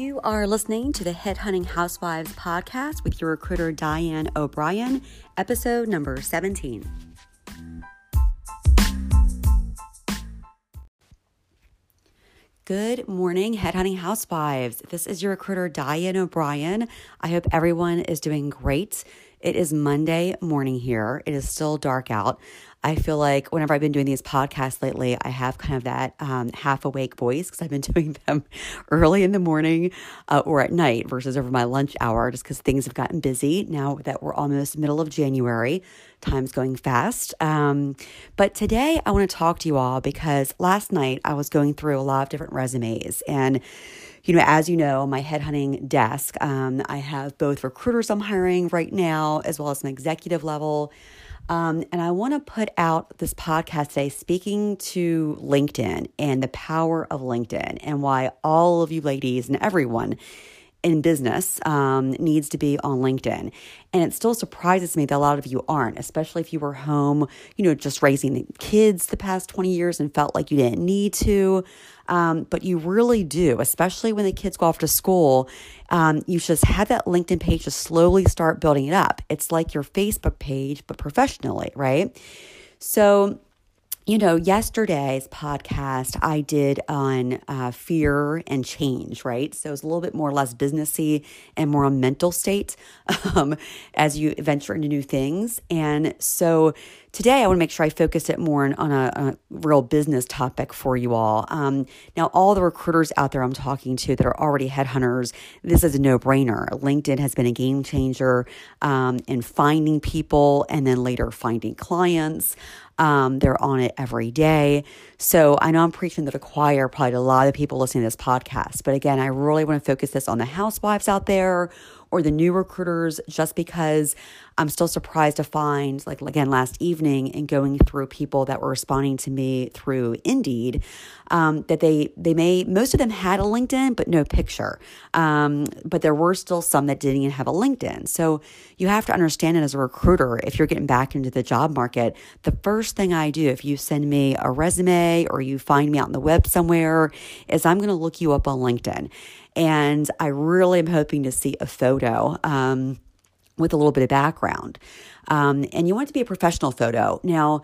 You are listening to the Headhunting Housewives podcast with your recruiter, Diane O'Brien, episode number 17. Good morning, Headhunting Housewives. This is your recruiter, Diane O'Brien. I hope everyone is doing great. It is Monday morning here. It is still dark out. I feel like whenever I've been doing these podcasts lately, I have kind of that um, half awake voice because I've been doing them early in the morning uh, or at night versus over my lunch hour, just because things have gotten busy now that we're almost middle of January. Time's going fast. Um, but today I want to talk to you all because last night I was going through a lot of different resumes and you know, as you know, my headhunting desk, um, I have both recruiters I'm hiring right now, as well as an executive level. Um, and I want to put out this podcast today speaking to LinkedIn and the power of LinkedIn and why all of you ladies and everyone in business um, needs to be on LinkedIn. And it still surprises me that a lot of you aren't, especially if you were home, you know, just raising the kids the past 20 years and felt like you didn't need to. Um, but you really do, especially when the kids go off to school. Um, you should have that LinkedIn page to slowly start building it up. It's like your Facebook page, but professionally, right? So, you know, yesterday's podcast I did on uh, fear and change, right? So it's a little bit more less businessy and more a mental state um, as you venture into new things. And so today I want to make sure I focus it more on, on, a, a, real business topic for you all. Um, now, all the recruiters out there I'm talking to that are already headhunters, this is a no brainer. LinkedIn has been a game changer um, in finding people and then later finding clients. Um, they're on it every day. So I know I'm preaching to the choir, probably to a lot of people listening to this podcast. But again, I really want to focus this on the housewives out there or the new recruiters just because I'm still surprised to find, like again last evening, and going through people that were responding to me through Indeed, um, that they they may most of them had a LinkedIn but no picture, um, but there were still some that didn't even have a LinkedIn. So you have to understand it as a recruiter if you're getting back into the job market. The first thing I do if you send me a resume or you find me out on the web somewhere is I'm going to look you up on LinkedIn. And I really am hoping to see a photo. Um, with a little bit of background. Um, and you want it to be a professional photo. Now,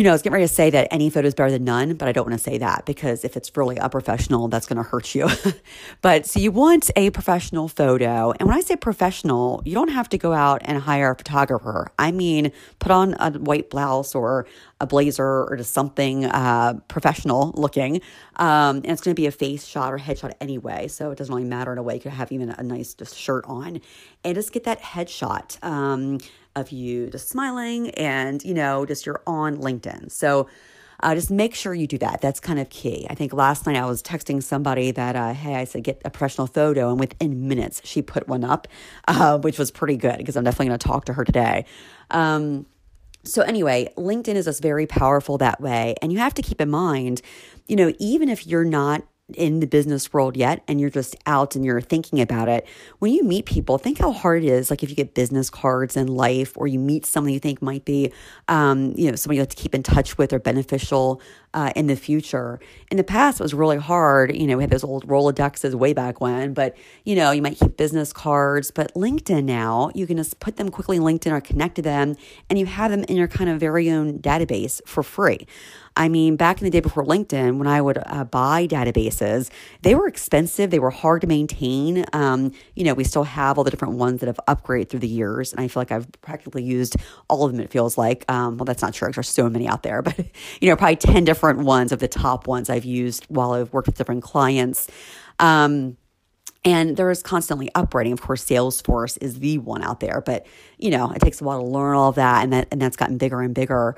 you know, I was getting ready to say that any photo is better than none, but I don't want to say that because if it's really a professional, that's going to hurt you. but so you want a professional photo. And when I say professional, you don't have to go out and hire a photographer. I mean, put on a white blouse or a blazer or just something uh, professional looking. Um, and it's going to be a face shot or headshot anyway. So it doesn't really matter in a way. You could have even a nice just shirt on and just get that headshot. Um, of you just smiling and, you know, just you're on LinkedIn. So uh, just make sure you do that. That's kind of key. I think last night I was texting somebody that, uh, hey, I said, get a professional photo. And within minutes, she put one up, uh, which was pretty good because I'm definitely going to talk to her today. Um, so, anyway, LinkedIn is just very powerful that way. And you have to keep in mind, you know, even if you're not in the business world yet and you're just out and you're thinking about it, when you meet people, think how hard it is. Like if you get business cards in life or you meet someone you think might be, um, you know, somebody you like to keep in touch with or beneficial uh, in the future. In the past, it was really hard. You know, we had those old Rolodexes way back when, but, you know, you might keep business cards. But LinkedIn now, you can just put them quickly in LinkedIn or connect to them and you have them in your kind of very own database for free. I mean, back in the day before LinkedIn, when I would uh, buy databases, they were expensive. They were hard to maintain. Um, you know, we still have all the different ones that have upgraded through the years. And I feel like I've practically used all of them, it feels like. Um, well, that's not true. There's so many out there, but, you know, probably 10 different ones of the top ones I've used while I've worked with different clients. Um, and there is constantly upgrading. Of course, Salesforce is the one out there, but you know, it takes a while to learn all of that, and that and that's gotten bigger and bigger.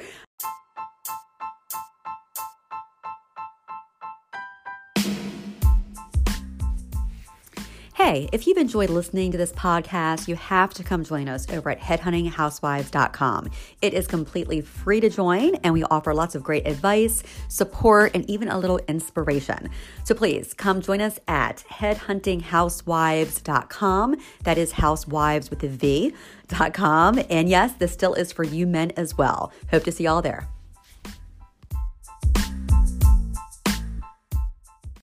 Hey, if you've enjoyed listening to this podcast, you have to come join us over at headhuntinghousewives.com. It is completely free to join, and we offer lots of great advice, support, and even a little inspiration. So please come join us at headhuntinghousewives.com. That is housewives with a V.com. And yes, this still is for you men as well. Hope to see y'all there.